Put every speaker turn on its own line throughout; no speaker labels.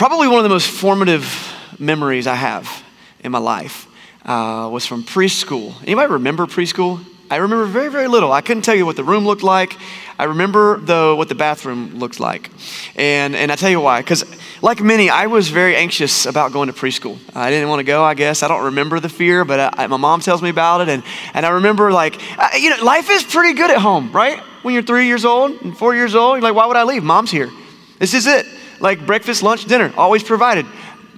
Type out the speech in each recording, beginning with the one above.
probably one of the most formative memories I have in my life uh, was from preschool. Anybody remember preschool? I remember very, very little. I couldn't tell you what the room looked like. I remember, though, what the bathroom looked like. And, and I tell you why. Because, like many, I was very anxious about going to preschool. I didn't want to go, I guess. I don't remember the fear, but I, my mom tells me about it. And, and I remember, like, I, you know, life is pretty good at home, right? When you're three years old and four years old, you're like, why would I leave? Mom's here. This is it. Like breakfast, lunch, dinner, always provided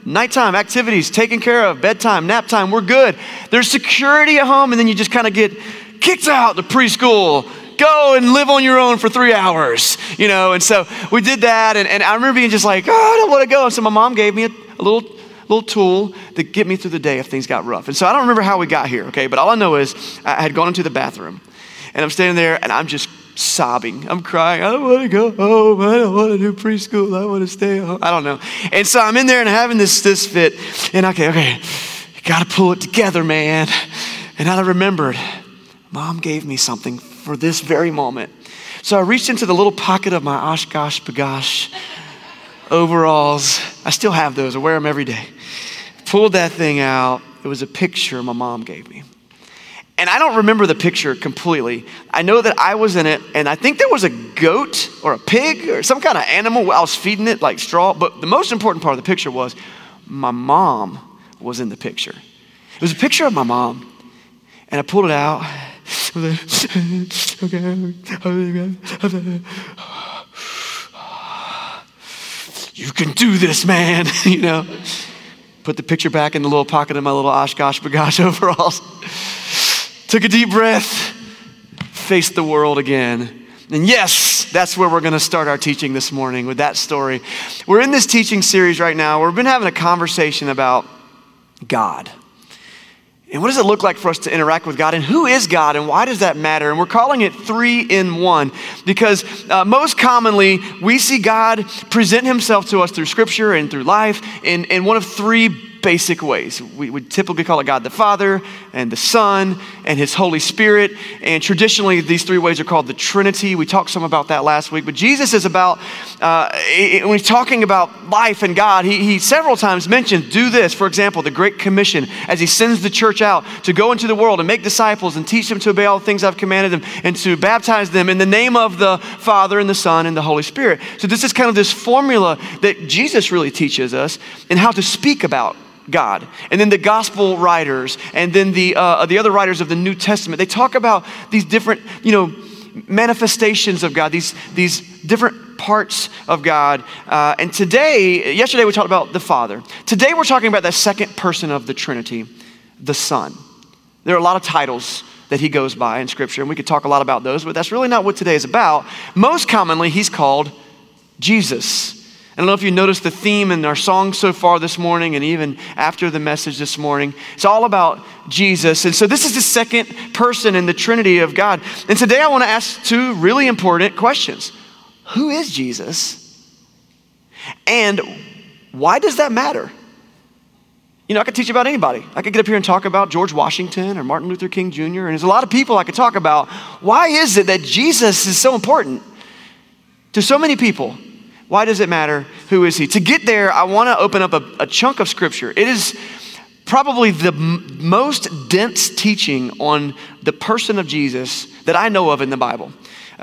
nighttime activities taken care of, bedtime, nap time, we're good. There's security at home, and then you just kind of get kicked out to preschool. Go and live on your own for three hours, you know. And so we did that, and, and I remember being just like, oh, I don't want to go. And so my mom gave me a, a little little tool to get me through the day if things got rough. And so I don't remember how we got here, okay? But all I know is I had gone into the bathroom, and I'm standing there, and I'm just sobbing. I'm crying. I don't want to go home. I don't want to do preschool. I want to stay home. I don't know. And so I'm in there and having this this fit, and okay, okay, you got to pull it together, man. And I remembered, Mom gave me something for this very moment. So I reached into the little pocket of my OshKosh B'gosh overalls. I still have those. I wear them every day. Pulled that thing out. It was a picture my mom gave me. And I don't remember the picture completely. I know that I was in it, and I think there was a goat or a pig or some kind of animal. I was feeding it like straw. But the most important part of the picture was my mom was in the picture. It was a picture of my mom. And I pulled it out. Okay, you can do this, man. you know, put the picture back in the little pocket of my little OshKosh B'gosh overalls took a deep breath, faced the world again. And yes, that's where we're going to start our teaching this morning with that story. We're in this teaching series right now. We've been having a conversation about God. And what does it look like for us to interact with God? And who is God? And why does that matter? And we're calling it three in one because uh, most commonly we see God present himself to us through scripture and through life in, in one of three basic ways. We would typically call it God the Father and the Son and His Holy Spirit. And traditionally, these three ways are called the Trinity. We talked some about that last week. But Jesus is about, uh, when he's talking about life and God, he, he several times mentions do this. For example, the Great Commission as he sends the church out to go into the world and make disciples and teach them to obey all the things I've commanded them and to baptize them in the name of the Father and the Son and the Holy Spirit. So, this is kind of this formula that Jesus really teaches us and how to speak about God. And then the gospel writers, and then the, uh, the other writers of the New Testament, they talk about these different, you know, manifestations of God, these, these different parts of God. Uh, and today, yesterday we talked about the Father. Today we're talking about the second person of the Trinity, the Son. There are a lot of titles that he goes by in Scripture, and we could talk a lot about those, but that's really not what today is about. Most commonly, he's called Jesus. I don't know if you noticed the theme in our song so far this morning and even after the message this morning. It's all about Jesus. And so this is the second person in the Trinity of God. And today I want to ask two really important questions Who is Jesus? And why does that matter? You know, I could teach about anybody. I could get up here and talk about George Washington or Martin Luther King Jr., and there's a lot of people I could talk about. Why is it that Jesus is so important to so many people? Why does it matter? Who is he? To get there, I want to open up a, a, chunk of scripture. It is probably the m- most dense teaching on the person of Jesus that I know of in the Bible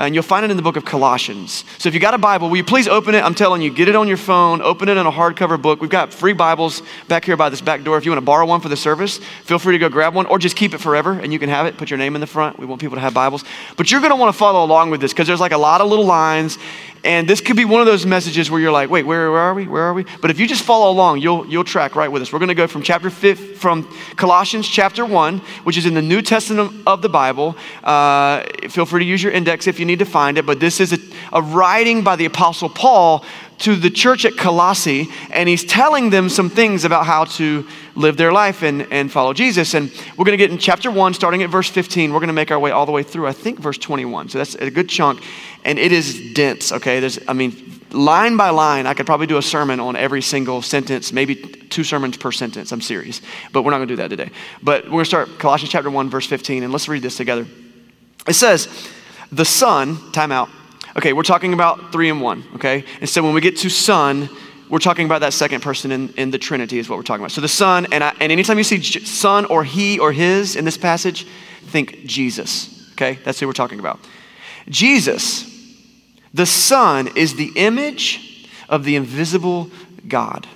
and you'll find it in the book of Colossians. So if you got a Bible, will you please open it? I'm telling you, get it on your phone, open it in a hardcover book. We've got free Bibles back here by this back door. If you want to borrow one for the service, feel free to go grab one or just keep it forever and you can have it. Put your name in the front. We want people to have Bibles. But you're going to want to follow along with this because there's like a lot of little lines and this could be one of those messages where you're like, wait, where, where are we? Where are we? But if you just follow along, you'll, you'll track right with us. We're going to go from chapter 5, from Colossians chapter 1, which is in the New Testament of the Bible. Uh, feel free to use your index if you need to find it. But this is a, a writing by the Apostle Paul to the church at Colossae, and he's telling them some things about how to live their life and, and follow Jesus. And we're going to get in chapter 1, starting at verse 15. We're going to make our way all the way through, I think, verse 21. So that's a good chunk. And it is dense, okay? There's, I mean, line by line, I could probably do a sermon on every single sentence, maybe two sermons per sentence. I'm serious. But we're not going to do that today. But we're going to start Colossians chapter 1, verse 15, and let's read this together. It says, The Son, time out Okay, we're talking about three and one, okay? And so when we get to son, we're talking about that second person in, in the Trinity, is what we're talking about. So the Son, and, I, and anytime you see Son or He or His in this passage, think Jesus, okay? That's who we're talking about. Jesus, the Son, is the image of the invisible God.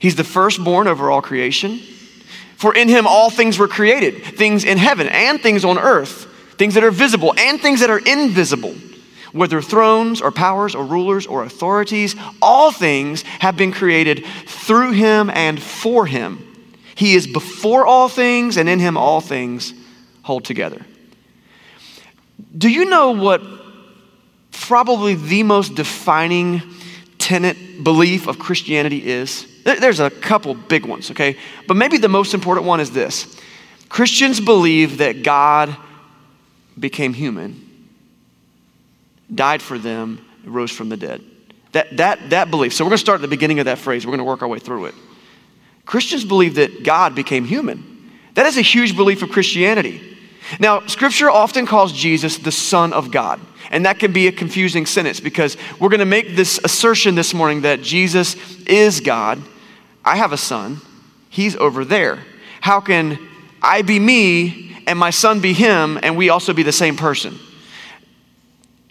He's the firstborn over all creation. For in him all things were created things in heaven and things on earth, things that are visible and things that are invisible whether thrones or powers or rulers or authorities, all things have been created through him and for him. He is before all things, and in him all things hold together. Do you know what probably the most defining tenet belief of Christianity is? There's a couple big ones, okay? But maybe the most important one is this Christians believe that God became human died for them, rose from the dead. That, that, that belief. So we're going to start at the beginning of that phrase. We're going to work our way through it. Christians believe that God became human. That is a huge belief of Christianity. Now, scripture often calls Jesus the Son of God. And that can be a confusing sentence because we're going to make this assertion this morning that Jesus is God. I have a son, he's over there. How can I be me and my son be him and we also be the same person?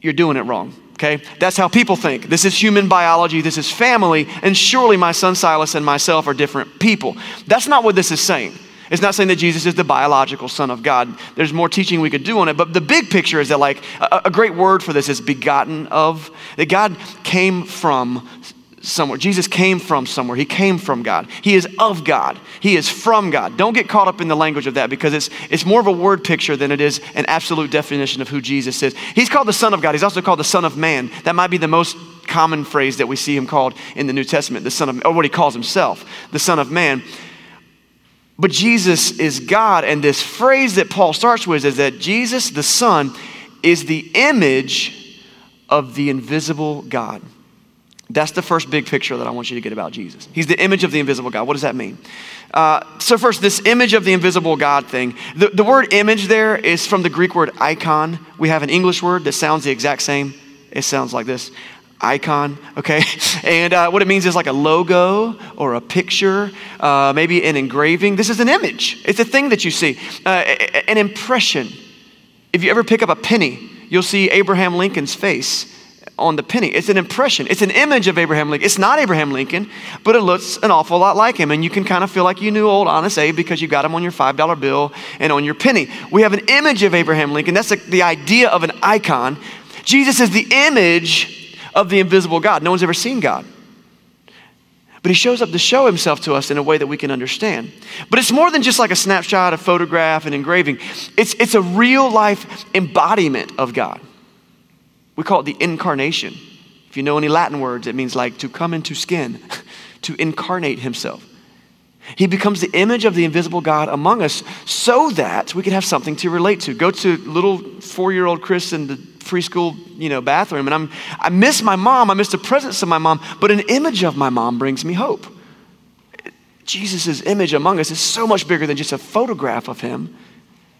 You're doing it wrong. Okay? That's how people think. This is human biology, this is family, and surely my son Silas and myself are different people. That's not what this is saying. It's not saying that Jesus is the biological Son of God. There's more teaching we could do on it, but the big picture is that, like, a, a great word for this is begotten of, that God came from somewhere. Jesus came from somewhere. He came from God. He is of God. He is from God. Don't get caught up in the language of that because it's, it's more of a word picture than it is an absolute definition of who Jesus is. He's called the Son of God. He's also called the Son of Man. That might be the most common phrase that we see him called in the New Testament, the Son of, or what he calls himself, the Son of Man. But Jesus is God, and this phrase that Paul starts with is that Jesus, the Son, is the image of the invisible God. That's the first big picture that I want you to get about Jesus. He's the image of the invisible God. What does that mean? Uh, so, first, this image of the invisible God thing. The, the word image there is from the Greek word icon. We have an English word that sounds the exact same. It sounds like this icon, okay? And uh, what it means is like a logo or a picture, uh, maybe an engraving. This is an image, it's a thing that you see, uh, an impression. If you ever pick up a penny, you'll see Abraham Lincoln's face on the penny. It's an impression. It's an image of Abraham Lincoln. It's not Abraham Lincoln, but it looks an awful lot like him. And you can kind of feel like you knew old Honest Abe because you got him on your $5 bill and on your penny. We have an image of Abraham Lincoln. That's the, the idea of an icon. Jesus is the image of the invisible God. No one's ever seen God. But he shows up to show himself to us in a way that we can understand. But it's more than just like a snapshot, a photograph, an engraving. It's, it's a real life embodiment of God. We call it the incarnation. If you know any Latin words, it means like to come into skin, to incarnate himself. He becomes the image of the invisible God among us so that we can have something to relate to. Go to little four year old Chris in the preschool you know, bathroom, and I'm, I miss my mom. I miss the presence of my mom, but an image of my mom brings me hope. Jesus' image among us is so much bigger than just a photograph of him.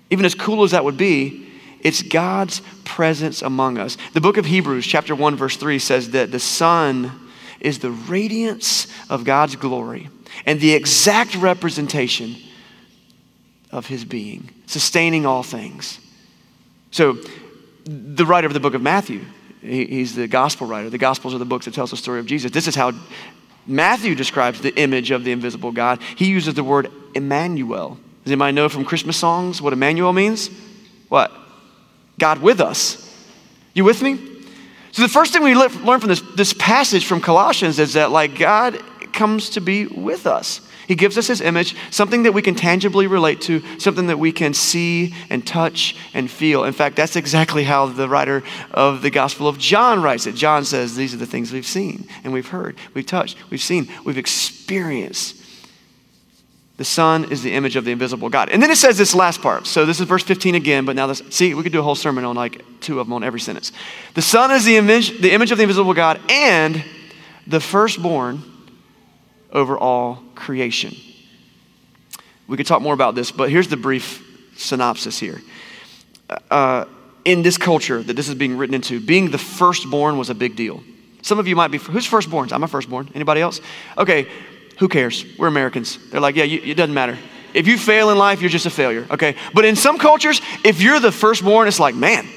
Even as cool as that would be, it's God's presence among us. The book of Hebrews, chapter 1, verse 3 says that the Son is the radiance of God's glory and the exact representation of his being, sustaining all things. So, the writer of the book of Matthew, he's the gospel writer. The gospels are the books that tells the story of Jesus. This is how Matthew describes the image of the invisible God. He uses the word Emmanuel. Does anybody know from Christmas songs what Emmanuel means? What? God with us. You with me? So, the first thing we learn from this, this passage from Colossians is that, like, God comes to be with us. He gives us his image, something that we can tangibly relate to, something that we can see and touch and feel. In fact, that's exactly how the writer of the Gospel of John writes it. John says, These are the things we've seen and we've heard, we've touched, we've seen, we've experienced. The Son is the image of the invisible God. And then it says this last part. So this is verse 15 again, but now this, see, we could do a whole sermon on like two of them on every sentence. The Son is the image, the image of the invisible God and the firstborn over all creation. We could talk more about this, but here's the brief synopsis here. Uh, in this culture that this is being written into, being the firstborn was a big deal. Some of you might be, who's firstborns? I'm a firstborn. Anybody else? Okay, who cares? We're Americans. They're like, yeah, you, it doesn't matter. If you fail in life, you're just a failure, okay? But in some cultures, if you're the firstborn, it's like, man,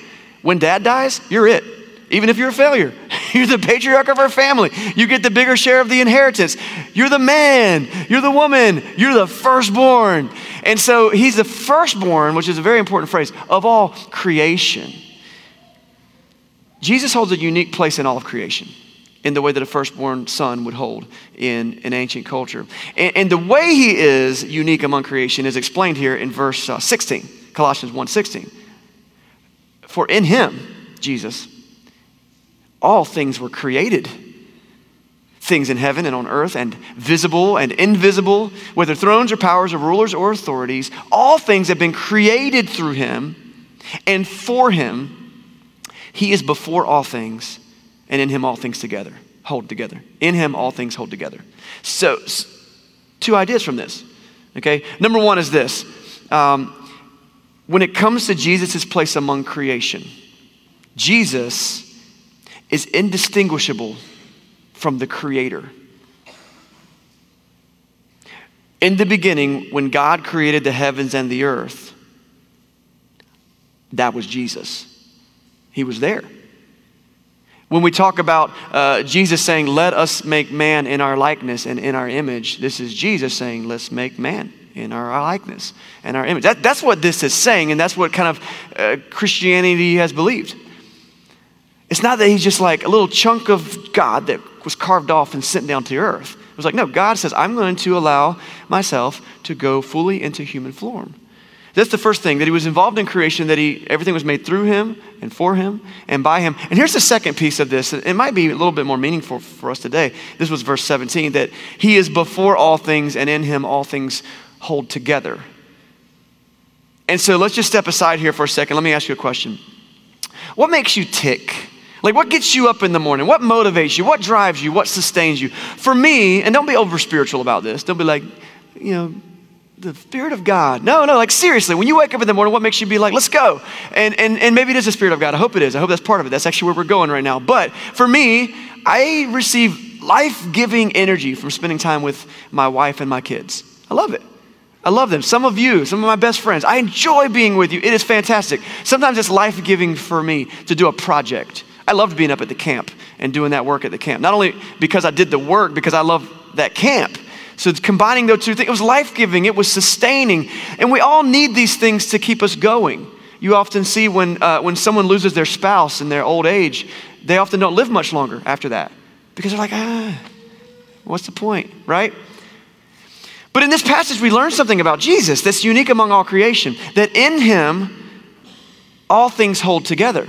when dad dies, you're it. Even if you're a failure, you're the patriarch of our family. You get the bigger share of the inheritance. You're the man, you're the woman, you're the firstborn. And so he's the firstborn, which is a very important phrase, of all creation. Jesus holds a unique place in all of creation in the way that a firstborn son would hold in an ancient culture. And, and, the way he is unique among creation is explained here in verse uh, 16, Colossians 1:16. For in him, Jesus, all things were created. Things in heaven and on earth, and visible and invisible, whether thrones or powers or rulers or authorities, all things have been created through him and for him. He is before all things, and in him all things together hold together. In him all things hold together. So, two ideas from this. Okay, number one is this: um, when it comes to Jesus' place among creation, Jesus is indistinguishable from the Creator. In the beginning, when God created the heavens and the earth, that was Jesus. He was there. When we talk about uh, Jesus saying, Let us make man in our likeness and in our image, this is Jesus saying, Let's make man in our likeness and our image. That, that's what this is saying, and that's what kind of uh, Christianity has believed. It's not that he's just like a little chunk of God that was carved off and sent down to earth. It was like, no, God says, I'm going to allow myself to go fully into human form. That's the first thing, that he was involved in creation, that he, everything was made through him and for him and by him. And here's the second piece of this. It might be a little bit more meaningful for us today. This was verse 17, that he is before all things and in him all things hold together. And so let's just step aside here for a second. Let me ask you a question. What makes you tick? Like, what gets you up in the morning? What motivates you? What drives you? What sustains you? For me, and don't be over spiritual about this, don't be like, you know, the Spirit of God. No, no, like seriously, when you wake up in the morning, what makes you be like, let's go? And, and, and maybe it is the Spirit of God. I hope it is. I hope that's part of it. That's actually where we're going right now. But for me, I receive life giving energy from spending time with my wife and my kids. I love it. I love them. Some of you, some of my best friends, I enjoy being with you. It is fantastic. Sometimes it's life giving for me to do a project. I loved being up at the camp and doing that work at the camp. Not only because I did the work, because I love that camp. So combining those two things, it was life giving, it was sustaining. And we all need these things to keep us going. You often see when, uh, when someone loses their spouse in their old age, they often don't live much longer after that because they're like, ah, what's the point, right? But in this passage, we learn something about Jesus that's unique among all creation that in him, all things hold together.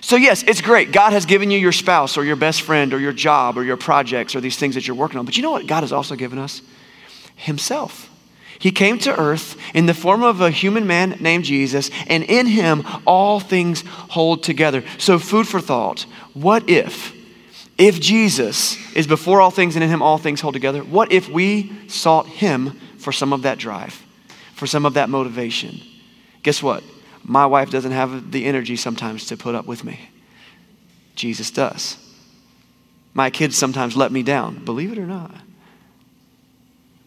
So, yes, it's great. God has given you your spouse or your best friend or your job or your projects or these things that you're working on. But you know what God has also given us? Himself. He came to earth in the form of a human man named Jesus, and in him all things hold together. So, food for thought. What if, if Jesus is before all things and in him all things hold together, what if we sought him for some of that drive, for some of that motivation? Guess what? My wife doesn't have the energy sometimes to put up with me. Jesus does. My kids sometimes let me down, believe it or not.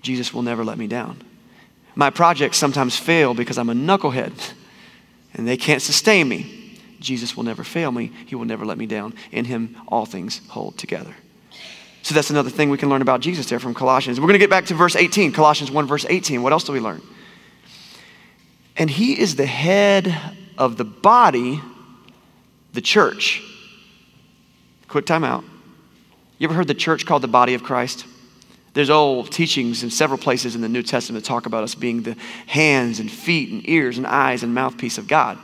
Jesus will never let me down. My projects sometimes fail because I'm a knucklehead and they can't sustain me. Jesus will never fail me. He will never let me down. In him, all things hold together. So that's another thing we can learn about Jesus there from Colossians. We're going to get back to verse 18, Colossians 1, verse 18. What else do we learn? And he is the head of the body, the church. Quick time out. You ever heard the church called the body of Christ? There's old teachings in several places in the New Testament that talk about us being the hands and feet and ears and eyes and mouthpiece of God.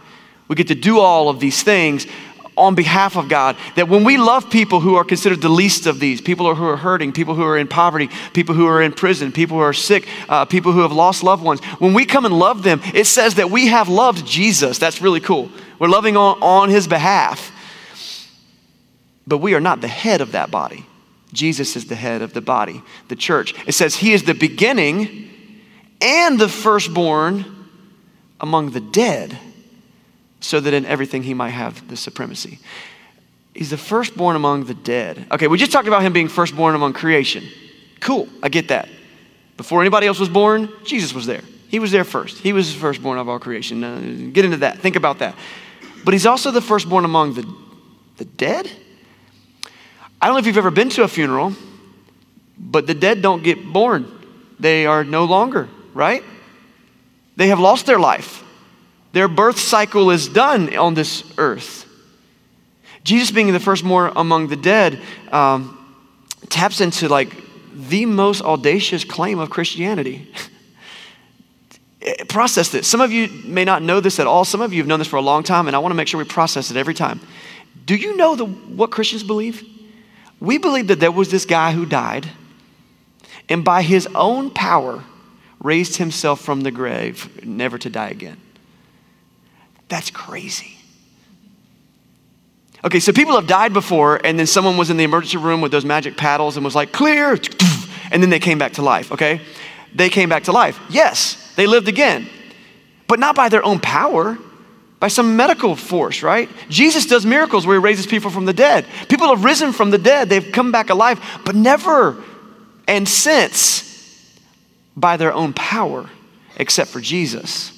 We get to do all of these things on behalf of God. That when we love people who are considered the least of these, people who are hurting, people who are in poverty, people who are in prison, people who are sick, uh, people who have lost loved ones, when we come and love them, it says that we have loved Jesus. That's really cool. We're loving on, on his behalf. But we are not the head of that body. Jesus is the head of the body, the church. It says he is the beginning and the firstborn among the dead so that in everything he might have the supremacy. He's the firstborn among the dead. Okay, we just talked about him being firstborn among creation. Cool, I get that. Before anybody else was born, Jesus was there. He was there first. He was the firstborn of all creation. Uh, get into that. Think about that. But he's also the firstborn among the, the dead. I don't know if you've ever been to a funeral, but the dead don't get born. They are no longer, right? They have lost their life. Their birth cycle is done on this earth. Jesus being the firstborn among the dead um, taps into like the most audacious claim of Christianity. process this. Some of you may not know this at all. Some of you have known this for a long time, and I want to make sure we process it every time. Do you know the, what Christians believe? We believe that there was this guy who died, and by his own power, raised himself from the grave, never to die again. That's crazy. Okay, so people have died before, and then someone was in the emergency room with those magic paddles and was like, clear, and then they came back to life, okay? They came back to life. Yes, they lived again, but not by their own power, by some medical force, right? Jesus does miracles where he raises people from the dead. People have risen from the dead, they've come back alive, but never and since by their own power, except for Jesus.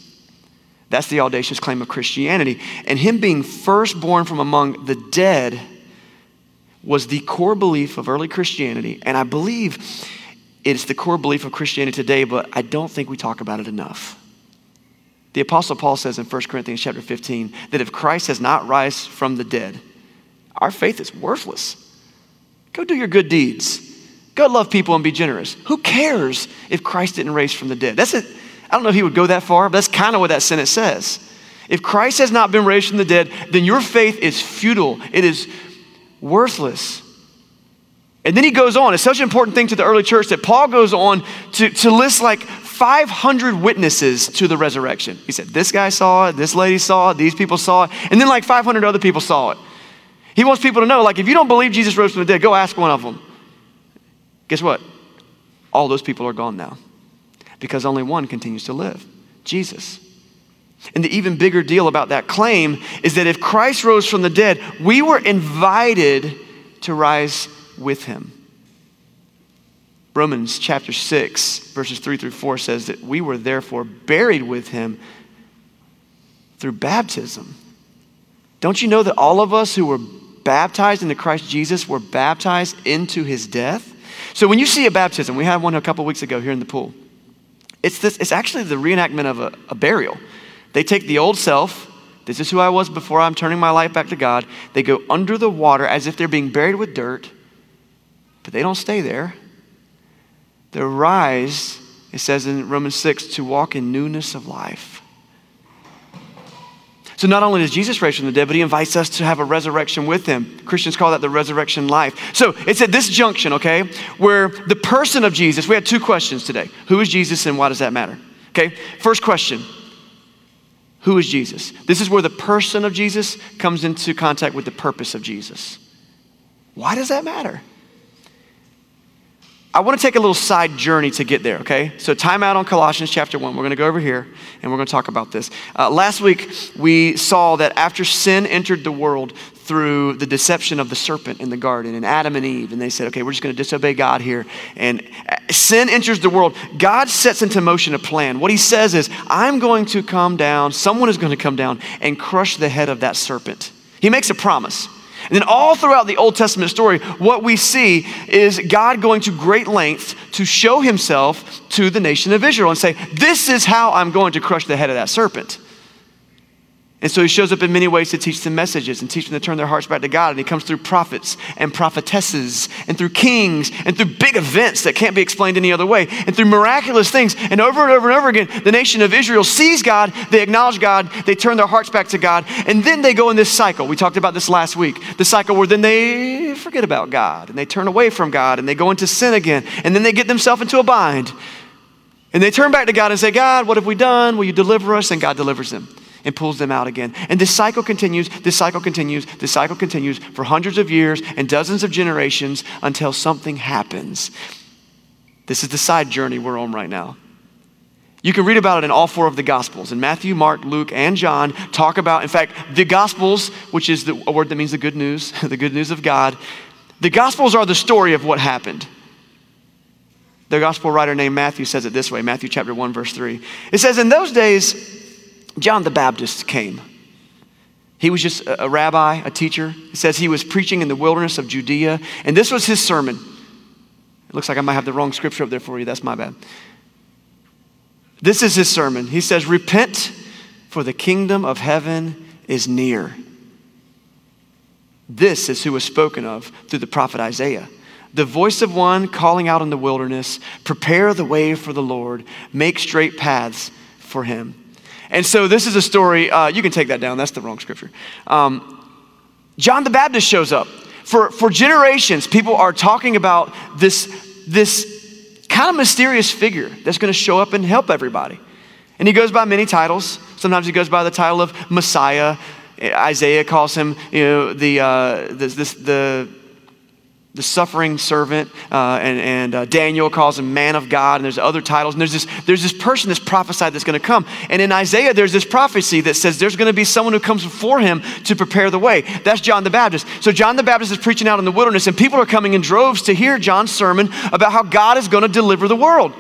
That's the audacious claim of Christianity. And him being firstborn from among the dead was the core belief of early Christianity. And I believe it's the core belief of Christianity today, but I don't think we talk about it enough. The Apostle Paul says in 1 Corinthians chapter 15 that if Christ has not risen from the dead, our faith is worthless. Go do your good deeds. Go love people and be generous. Who cares if Christ didn't raise from the dead? That's it. I don't know if he would go that far, but that's kind of what that sentence says. If Christ has not been raised from the dead, then your faith is futile, it is worthless. And then he goes on. It's such an important thing to the early church that Paul goes on to, to list like 500 witnesses to the resurrection. He said, This guy saw it, this lady saw it, these people saw it, and then like 500 other people saw it. He wants people to know, like, if you don't believe Jesus rose from the dead, go ask one of them. Guess what? All those people are gone now because only one continues to live Jesus. And the even bigger deal about that claim is that if Christ rose from the dead, we were invited to rise with him. Romans chapter 6, verses 3 through 4 says that we were therefore buried with him through baptism. Don't you know that all of us who were baptized into Christ Jesus were baptized into his death? So when you see a baptism, we had one a couple weeks ago here in the pool. It's, this, it's actually the reenactment of a, a burial. They take the old self, this is who I was before I'm turning my life back to God. They go under the water as if they're being buried with dirt, but they don't stay there. They rise, it says in Romans 6, to walk in newness of life. So not only does Jesus raise from the dead, but he invites us to have a resurrection with him. Christians call that the resurrection life. So it's at this junction, okay, where the person of Jesus, we had two questions today. Who is Jesus and why does that matter? Okay, first question Who is Jesus? This is where the person of Jesus comes into contact with the purpose of Jesus. Why does that matter? I want to take a little side journey to get there, okay? So, time out on Colossians chapter 1. We're going to go over here and we're going to talk about this. Uh, last week, we saw that after sin entered the world through the deception of the serpent in the garden and Adam and Eve, and they said, okay, we're just going to disobey God here. And uh, sin enters the world. God sets into motion a plan. What he says is, I'm going to come down, someone is going to come down and crush the head of that serpent. He makes a promise. And then, all throughout the Old Testament story, what we see is God going to great lengths to show himself to the nation of Israel and say, This is how I'm going to crush the head of that serpent. And so he shows up in many ways to teach them messages and teach them to turn their hearts back to God. And he comes through prophets and prophetesses and through kings and through big events that can't be explained any other way and through miraculous things. And over and over and over again, the nation of Israel sees God, they acknowledge God, they turn their hearts back to God, and then they go in this cycle. We talked about this last week. The cycle where then they forget about God and they turn away from God and they go into sin again. And then they get themselves into a bind. And they turn back to God and say, God, what have we done? Will you deliver us? And God delivers them and pulls them out again. And this cycle continues, this cycle continues, this cycle continues for hundreds of years and dozens of generations until something happens. This is the side journey we're on right now. You can read about it in all four of the Gospels. In Matthew, Mark, Luke, and John, talk about, in fact, the Gospels, which is the, a word that means the good news, the good news of God. The Gospels are the story of what happened. The Gospel writer named Matthew says it this way Matthew chapter 1, verse 3. It says, In those days, John the Baptist came. He was just a, rabbi, a teacher. It says he was preaching in the wilderness of Judea, and this was his sermon. It looks like I might have the wrong scripture up there for you. That's my bad. This is his sermon. He says, Repent, for the kingdom of heaven is near. This is who was spoken of through the prophet Isaiah. The voice of one calling out in the wilderness, prepare the way for the Lord, make straight paths for him. And so this is a story, uh, you can take that down, that's the wrong scripture. Um, John the Baptist shows up. For, for generations, people are talking about this, this kind of mysterious figure that's going to show up and help everybody. And he goes by many titles. Sometimes he goes by the title of Messiah. Isaiah calls him, you know, the, uh, this, this, the the suffering servant, uh, and, and uh, Daniel calls him man of God, and there's other titles. And there's this, there's this person that's prophesied that's going to come. And in Isaiah, there's this prophecy that says there's going to be someone who comes before him to prepare the way. That's John the Baptist. So John the Baptist is preaching out in the wilderness, and people are coming in droves to hear John's sermon about how God is going to deliver the world.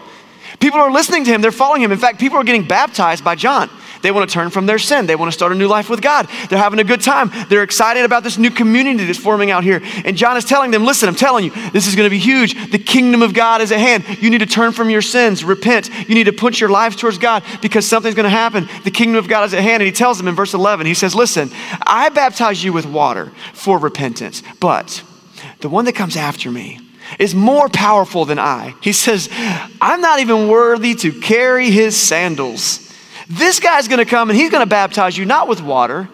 People are listening to him, they're following him. In fact, people are getting baptized by John. They want to turn from their sin. They want to start a new life with God. They're having a good time. They're excited about this new community that's forming out here. And John is telling them, listen, I'm telling you, this is going to be huge. The kingdom of God is at hand. You need to turn from your sins, repent. You need to put your lives towards God because something's going to happen. The kingdom of God is at hand. And he tells them in verse 11, he says, listen, I baptize you with water for repentance, but the one that comes after me, is more powerful than I. He says, I'm not even worthy to carry his sandals. This guy's gonna come and he's gonna baptize you not with water,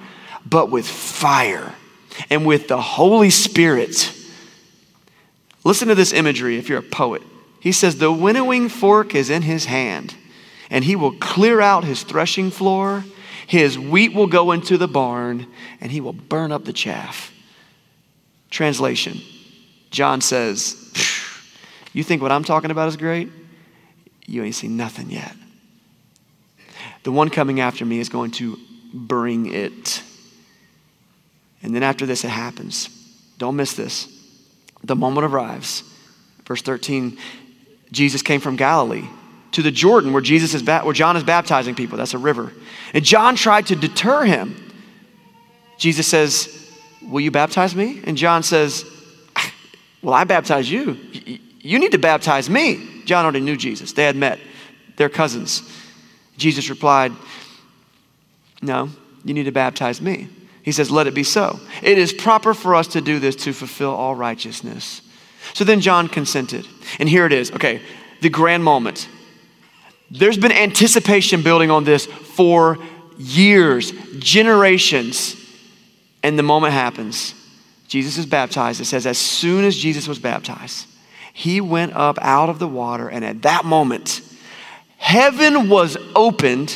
but with fire and with the Holy Spirit. Listen to this imagery if you're a poet. He says, The winnowing fork is in his hand, and he will clear out his threshing floor. His wheat will go into the barn, and he will burn up the chaff. Translation John says, You think what I'm talking about is great? You ain't seen nothing yet. The one coming after me is going to bring it. And then after this, it happens. Don't miss this. The moment arrives. Verse 13 Jesus came from Galilee to the Jordan where, Jesus is where John is baptizing people. That's a river. And John tried to deter him. Jesus says, Will you baptize me? And John says, ah, Well, I baptize you. You need to baptize me. John already knew Jesus, they had met, they're cousins. Jesus replied, No, you need to baptize me. He says, Let it be so. It is proper for us to do this to fulfill all righteousness. So then John consented. And here it is. Okay, the grand moment. There's been anticipation building on this for years, generations. And the moment happens. Jesus is baptized. It says, as soon as Jesus was baptized, he went up out of the water, and at that moment, heaven was opened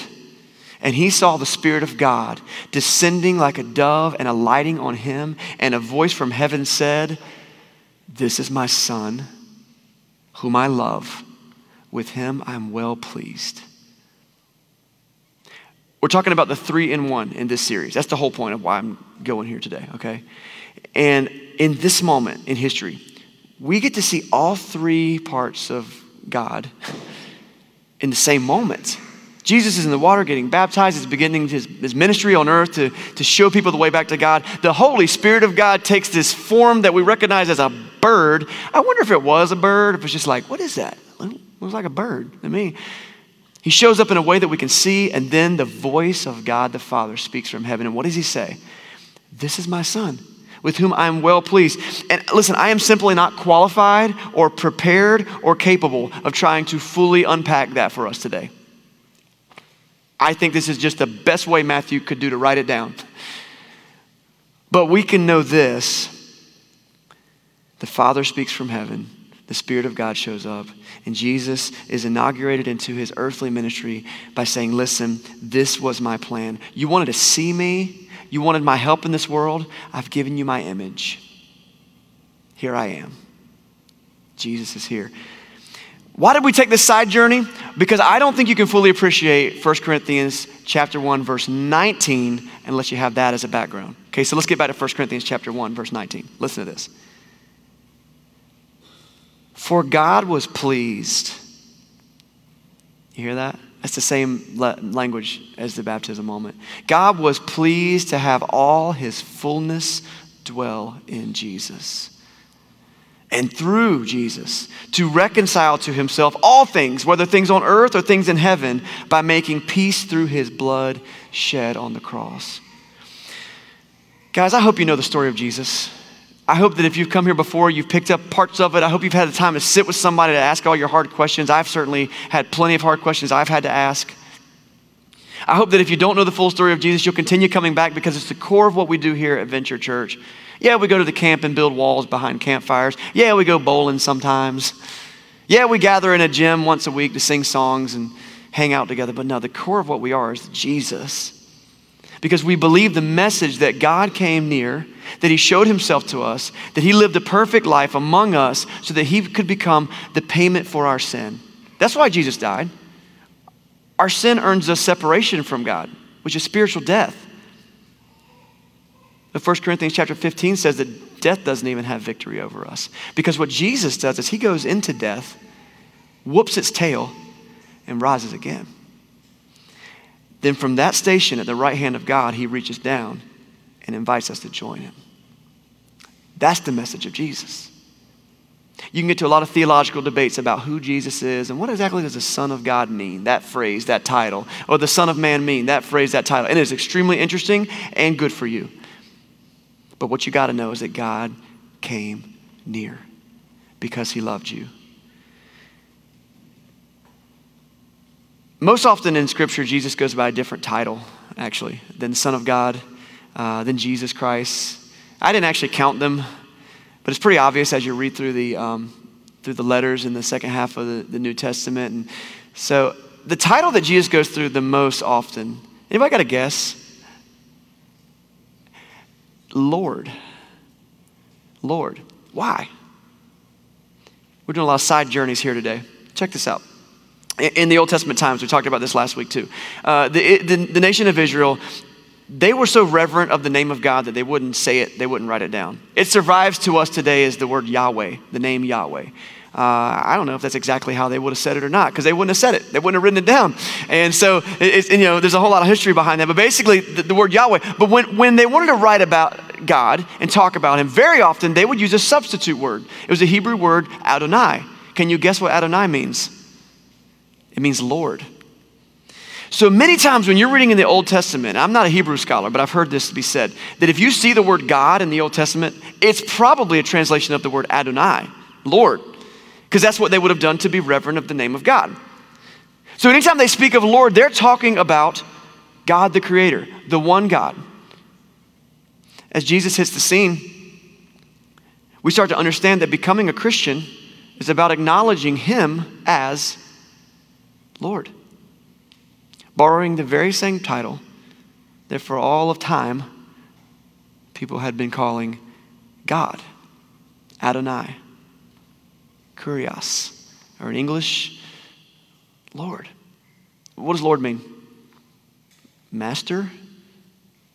and he saw the Spirit of God descending like a dove and alighting on him. And a voice from heaven said, This is my Son, whom I love. With him I am well pleased. We're talking about the three in one in this series. That's the whole point of why I'm going here today, okay? And in this moment in history, we get to see all three parts of God in the same moment. Jesus is in the water getting baptized. He's beginning his, his ministry on earth to, to show people the way back to God. The Holy Spirit of God takes this form that we recognize as a bird. I wonder if it was a bird, if it's just like, what is that? It looks like a bird to me. He shows up in a way that we can see, and then the voice of God the Father speaks from heaven. And what does he say? This is my son with whom I am well pleased. And listen, I am simply not qualified or prepared or capable of trying to fully unpack that for us today. I think this is just the best way Matthew could do to write it down. But we can know this the Father speaks from heaven, the Spirit of God shows up, and Jesus is inaugurated into his earthly ministry by saying, Listen, this was my plan. You wanted to see me, you wanted my help in this world? I've given you my image. Here I am. Jesus is here. Why did we take this side journey? Because I don't think you can fully appreciate 1 Corinthians chapter 1 verse 19 unless you have that as a background. Okay, so let's get back to 1 Corinthians chapter 1 verse 19. Listen to this. For God was pleased. You hear that? That's the same language as the baptism moment. God was pleased to have all his fullness dwell in Jesus and through Jesus to reconcile to himself all things, whether things on earth or things in heaven, by making peace through his blood shed on the cross. Guys, I hope you know the story of Jesus. I hope that if you've come here before, you've picked up parts of it. I hope you've had the time to sit with somebody to ask all your hard questions. I've certainly had plenty of hard questions I've had to ask. I hope that if you don't know the full story of Jesus, you'll continue coming back because it's the core of what we do here at Venture Church. Yeah, we go to the camp and build walls behind campfires. Yeah, we go bowling sometimes. Yeah, we gather in a gym once a week to sing songs and hang out together. But no, the core of what we are is Jesus. Because we believe the message that God came near, that He showed Himself to us, that He lived a perfect life among us so that He could become the payment for our sin. That's why Jesus died. Our sin earns us separation from God, which is spiritual death. The 1 Corinthians chapter 15 says that death doesn't even have victory over us. Because what Jesus does is he goes into death, whoops its tail, and rises again. Then from that station at the right hand of God, he reaches down and invites us to join him. That's the message of Jesus. You can get to a lot of theological debates about who Jesus is and what exactly does the Son of God mean, that phrase, that title, or the Son of Man mean, that phrase, that title. And it's extremely interesting and good for you. But what you got to know is that God came near because he loved you. Most often in Scripture, Jesus goes by a different title, actually, than Son of God, uh, Jesus Christ. I didn't actually count them, but it's pretty obvious as you read through the, um, through the letters in the second half of the, the New Testament. And so the title that Jesus goes through the most often, anybody got a guess? Lord. Lord. Why? We're doing a lot of side journeys here today. Check this out. In the Old Testament times, we talked about this last week too. Uh, the, the, the nation of Israel, they were so reverent of the name of God that they wouldn't say it, they wouldn't write it down. It survives to us today as the word Yahweh, the name Yahweh. Uh, I don't know if that's exactly how they would have said it or not, because they wouldn't have said it. They wouldn't have written it down. And so, it's, you know, there's a whole lot of history behind that. But basically, the, the, word Yahweh. But when, when they wanted to write about God and talk about Him, very often they would use a substitute word. It was a Hebrew word, Adonai. Can you guess what Adonai means? It means Lord. So many times when you're reading in the Old Testament, I'm not a Hebrew scholar, but I've heard this to be said that if you see the word God in the Old Testament, it's probably a translation of the word Adonai, Lord because that's what they would have done to be reverent of the name of God. So anytime they speak of Lord, they're talking about God the Creator, the one God. As Jesus hits the scene, we start to understand that becoming a Christian is about acknowledging Him as Lord, borrowing the very same title that for all of time people had been calling God, Adonai. Kurios, or in English, Lord. What does Lord mean? Master,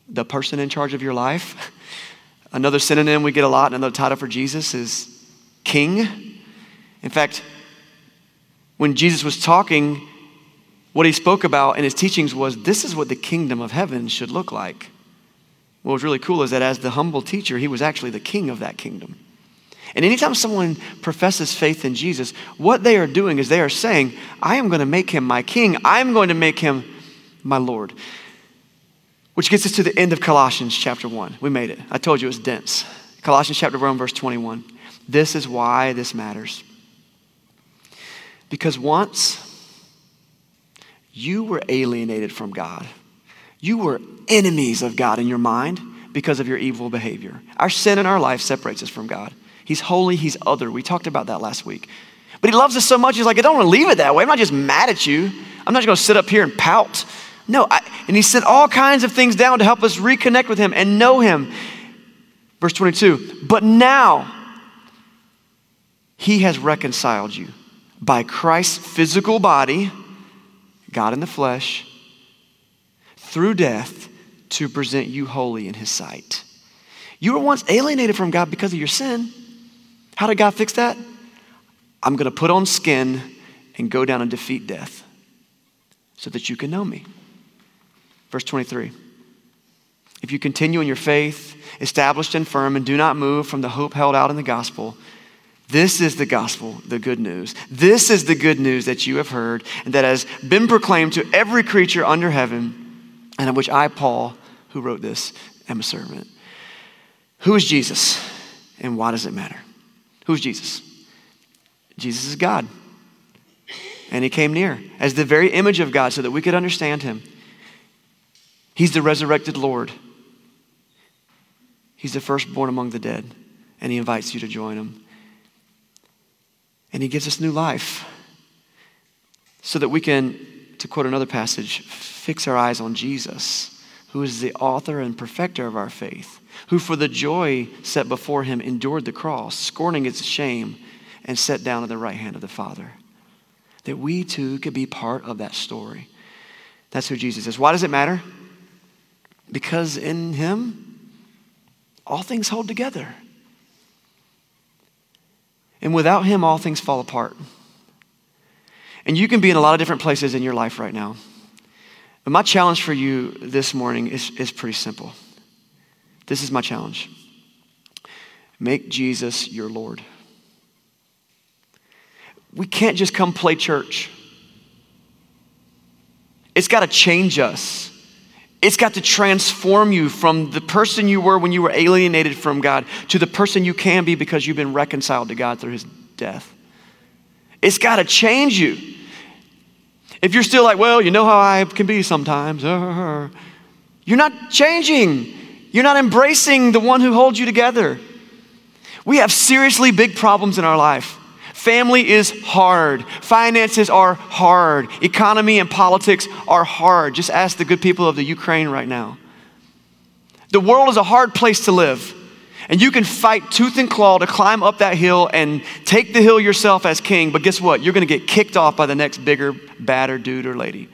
the person in charge of your life. Another synonym we get a lot, another title for Jesus is King. In fact, when Jesus was talking, what he spoke about in his teachings was this is what the kingdom of heaven should look like. What was really cool is that as the humble teacher, he was actually the king of that kingdom. And anytime someone professes faith in Jesus, what they are doing is they are saying, I am going to make him my king. I'm going to make him my Lord. Which gets us to the end of Colossians chapter 1. We made it. I told you it was dense. Colossians chapter 1, verse 21. This is why this matters. Because once you were alienated from God, you were enemies of God in your mind because of your evil behavior. Our sin in our life separates us from God. He's holy, he's other. We talked about that last week. But he loves us so much, he's like, I don't want to leave it that way. I'm not just mad at you. I'm not just going to sit up here and pout. No, I, and he sent all kinds of things down to help us reconnect with him and know him. Verse 22 But now he has reconciled you by Christ's physical body God in the flesh, through death to present you holy in his sight. You were once alienated from God because of your sin. How did God fix that? I'm going to put on skin and go down and defeat death so that you can know me. Verse 23. If you continue in your faith, established and firm, and do not move from the hope held out in the gospel, this is the gospel, the good news. This is the good news that you have heard and that has been proclaimed to every creature under heaven, and of which I, Paul, who wrote this, am a servant. Who is Jesus and why does it matter? Who's Jesus? Jesus is God. And he came near as the very image of God so that we could understand him. He's the resurrected Lord. He's the firstborn among the dead, and he invites you to join him. And he gives us new life so that we can, to quote another passage, fix our eyes on Jesus, who is the author and perfecter of our faith, who for the joy set before him endured the cross, scorning its shame, and sat down at the right hand of the Father. That we too could be part of that story. That's who Jesus is. Why does it matter? Because in him, all things hold together. And without Him, all things fall apart. And you can be in a lot of different places in your life right now. But my challenge for you this morning is, is pretty simple. This is my challenge make Jesus your Lord. We can't just come play church, it's got to change us. It's got to transform you from the person you were when you were alienated from God to the person you can be because you've been reconciled to God through his death. It's got to change you. If you're still like, well, you know how I can be sometimes, you're not changing. You're not embracing the one who holds you together. We have seriously big problems in our life. Family is hard. Finances are hard. Economy and politics are hard. Just ask the good people of the Ukraine right now. The world is a hard place to live. And you can fight tooth and claw to climb up that hill and take the hill yourself as king, but guess what? You're going to get kicked off by the next bigger, badder dude or lady.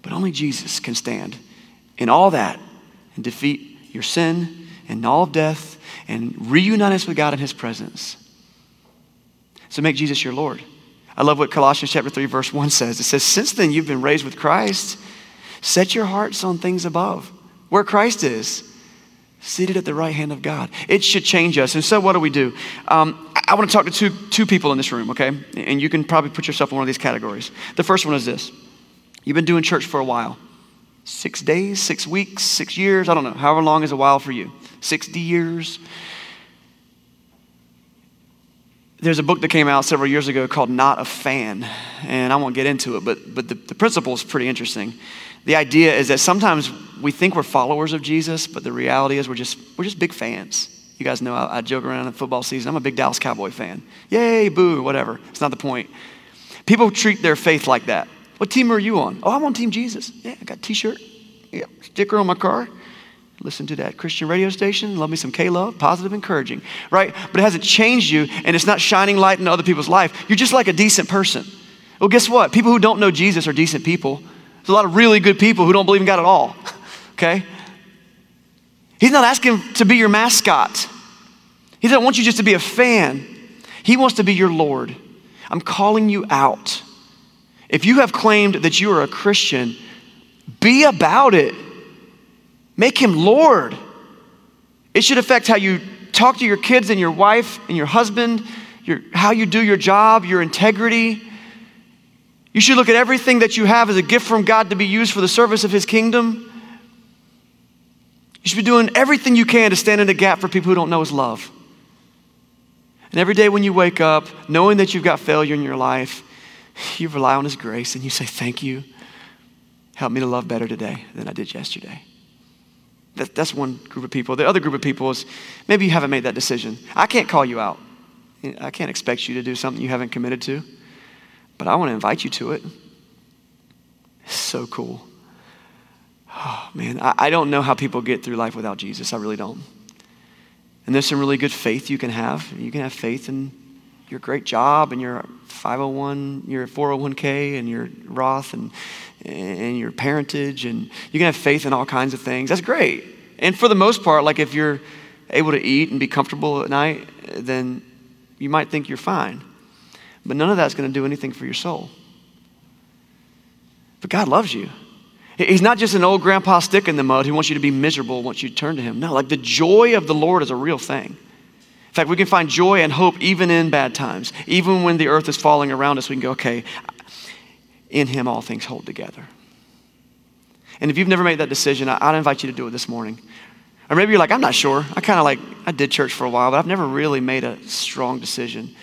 But only Jesus can stand in all that and defeat your sin and all of death and reunite us with God in His presence. So make Jesus your Lord. I love what Colossians chapter 3 verse 1 says. It says, "Since then you've been raised with Christ, set your hearts on things above, where Christ is." seated at the right hand of God. It should change us. And so, what do we do? Um, I, I want to talk to two, two people in this room, okay? And you can probably put yourself in one of these categories. The first one is this you've been doing church for a while six days, six weeks, six years, I don't know, however long is a while for you, 60 years there's a book that came out several years ago called Not a Fan, and I won't get into it, but, but the, the principle is pretty interesting. The idea is that sometimes we think we're followers of Jesus, but the reality is we're just, we're just big fans. You guys know I, I joke around in football season. I'm a big Dallas Cowboy fan. Yay, boo, whatever. It's not the point. People treat their faith like that. What team are you on? Oh, I'm on Team Jesus. Yeah, I got a t shirt, yeah, sticker on my car listen to that Christian radio station, love me some K Love, positive, encouraging, right? But it hasn't changed you and it's not shining light into other people's life. You're just like a decent person. Well, guess what? People who don't know Jesus are decent people. There's a lot of really good people who don't believe in God at all, okay? He's not asking to be your mascot. He doesn't want you just to be a fan. He wants to be your Lord. I'm calling you out. If you have claimed that you are a Christian, be about it. Make him Lord. It should affect how you talk to your kids and your wife and your husband, your, how you do your job, your integrity. You should look at everything that you have as a gift from God to be used for the service of his kingdom. You should be doing everything you can to stand in the gap for people who don't know his love. And every day when you wake up, knowing that you've got failure in your life, you rely on his grace and you say, Thank you. Help me to love better today than I did yesterday. That, that's one group of people. The other group of people is maybe you haven't made that decision. I can't call you out. I can't expect you to do something you haven't committed to, but I want to invite you to it. It's so cool. Oh, man, I, I don't know how people get through life without Jesus. I really don't. And there's some really good faith you can have. You can have faith in your great job and your 501, your 401k and your Roth and, and your parentage, and you can have faith in all kinds of things. That's great. And for the most part, like if you're able to eat and be comfortable at night, then you might think you're fine. But none of that's going to do anything for your soul. But God loves you. He's not just an old grandpa stick in the mud who wants you to be miserable, once you turn to him. No, like the joy of the Lord is a real thing. In fact, we can find joy and hope even in bad times. Even when the earth is falling around us, we can go, okay, in him all things hold together. And if you've never made that decision, I'd invite you to do it this morning. Or maybe you're like, I'm not sure. I kind of like, I did church for a while, but I've never really made a strong decision.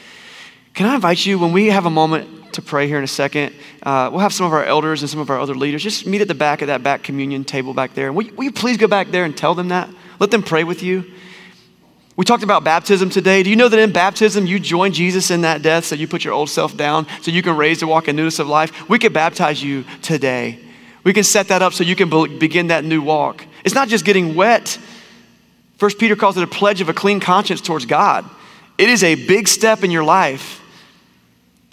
Can I invite you when we have a moment to pray here in a second? Uh, we'll have some of our elders and some of our other leaders just meet at the back of that back communion table back there. Will will you please go back there and tell them that? Let them pray with you. We talked about baptism today. Do you know that in baptism you join Jesus in that death so you put your old self down so you can raise to walk in newness of life? We could baptize you today. We can set that up so you can begin that new walk. It's not just getting wet. First Peter calls it a pledge of a clean conscience towards God. It is a big step in your life.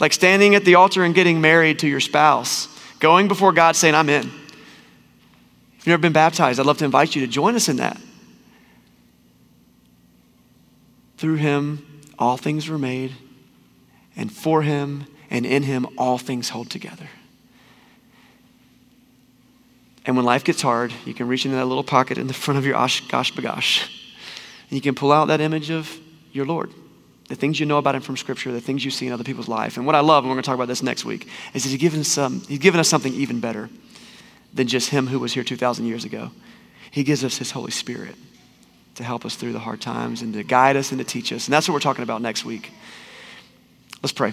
Like standing at the altar and getting married to your spouse, going before God saying, I'm in. If you've never been baptized, I'd love to invite you to join us in that. Through him, all things were made, and for him and in him, all things hold together. And when life gets hard, you can reach into that little pocket in the front of your OshKosh B'gosh, and you can pull out that image of your Lord, the things you know about Him from Scripture, the things you see in other people's life. And what I love, and we're going to talk about this next week, is that He's given, some, he's given us something even better than just Him who was here 2,000 years ago. He gives us His Holy Spirit to help us through the hard times and to guide us and to teach us. And that's what we're talking about next week. Let's pray.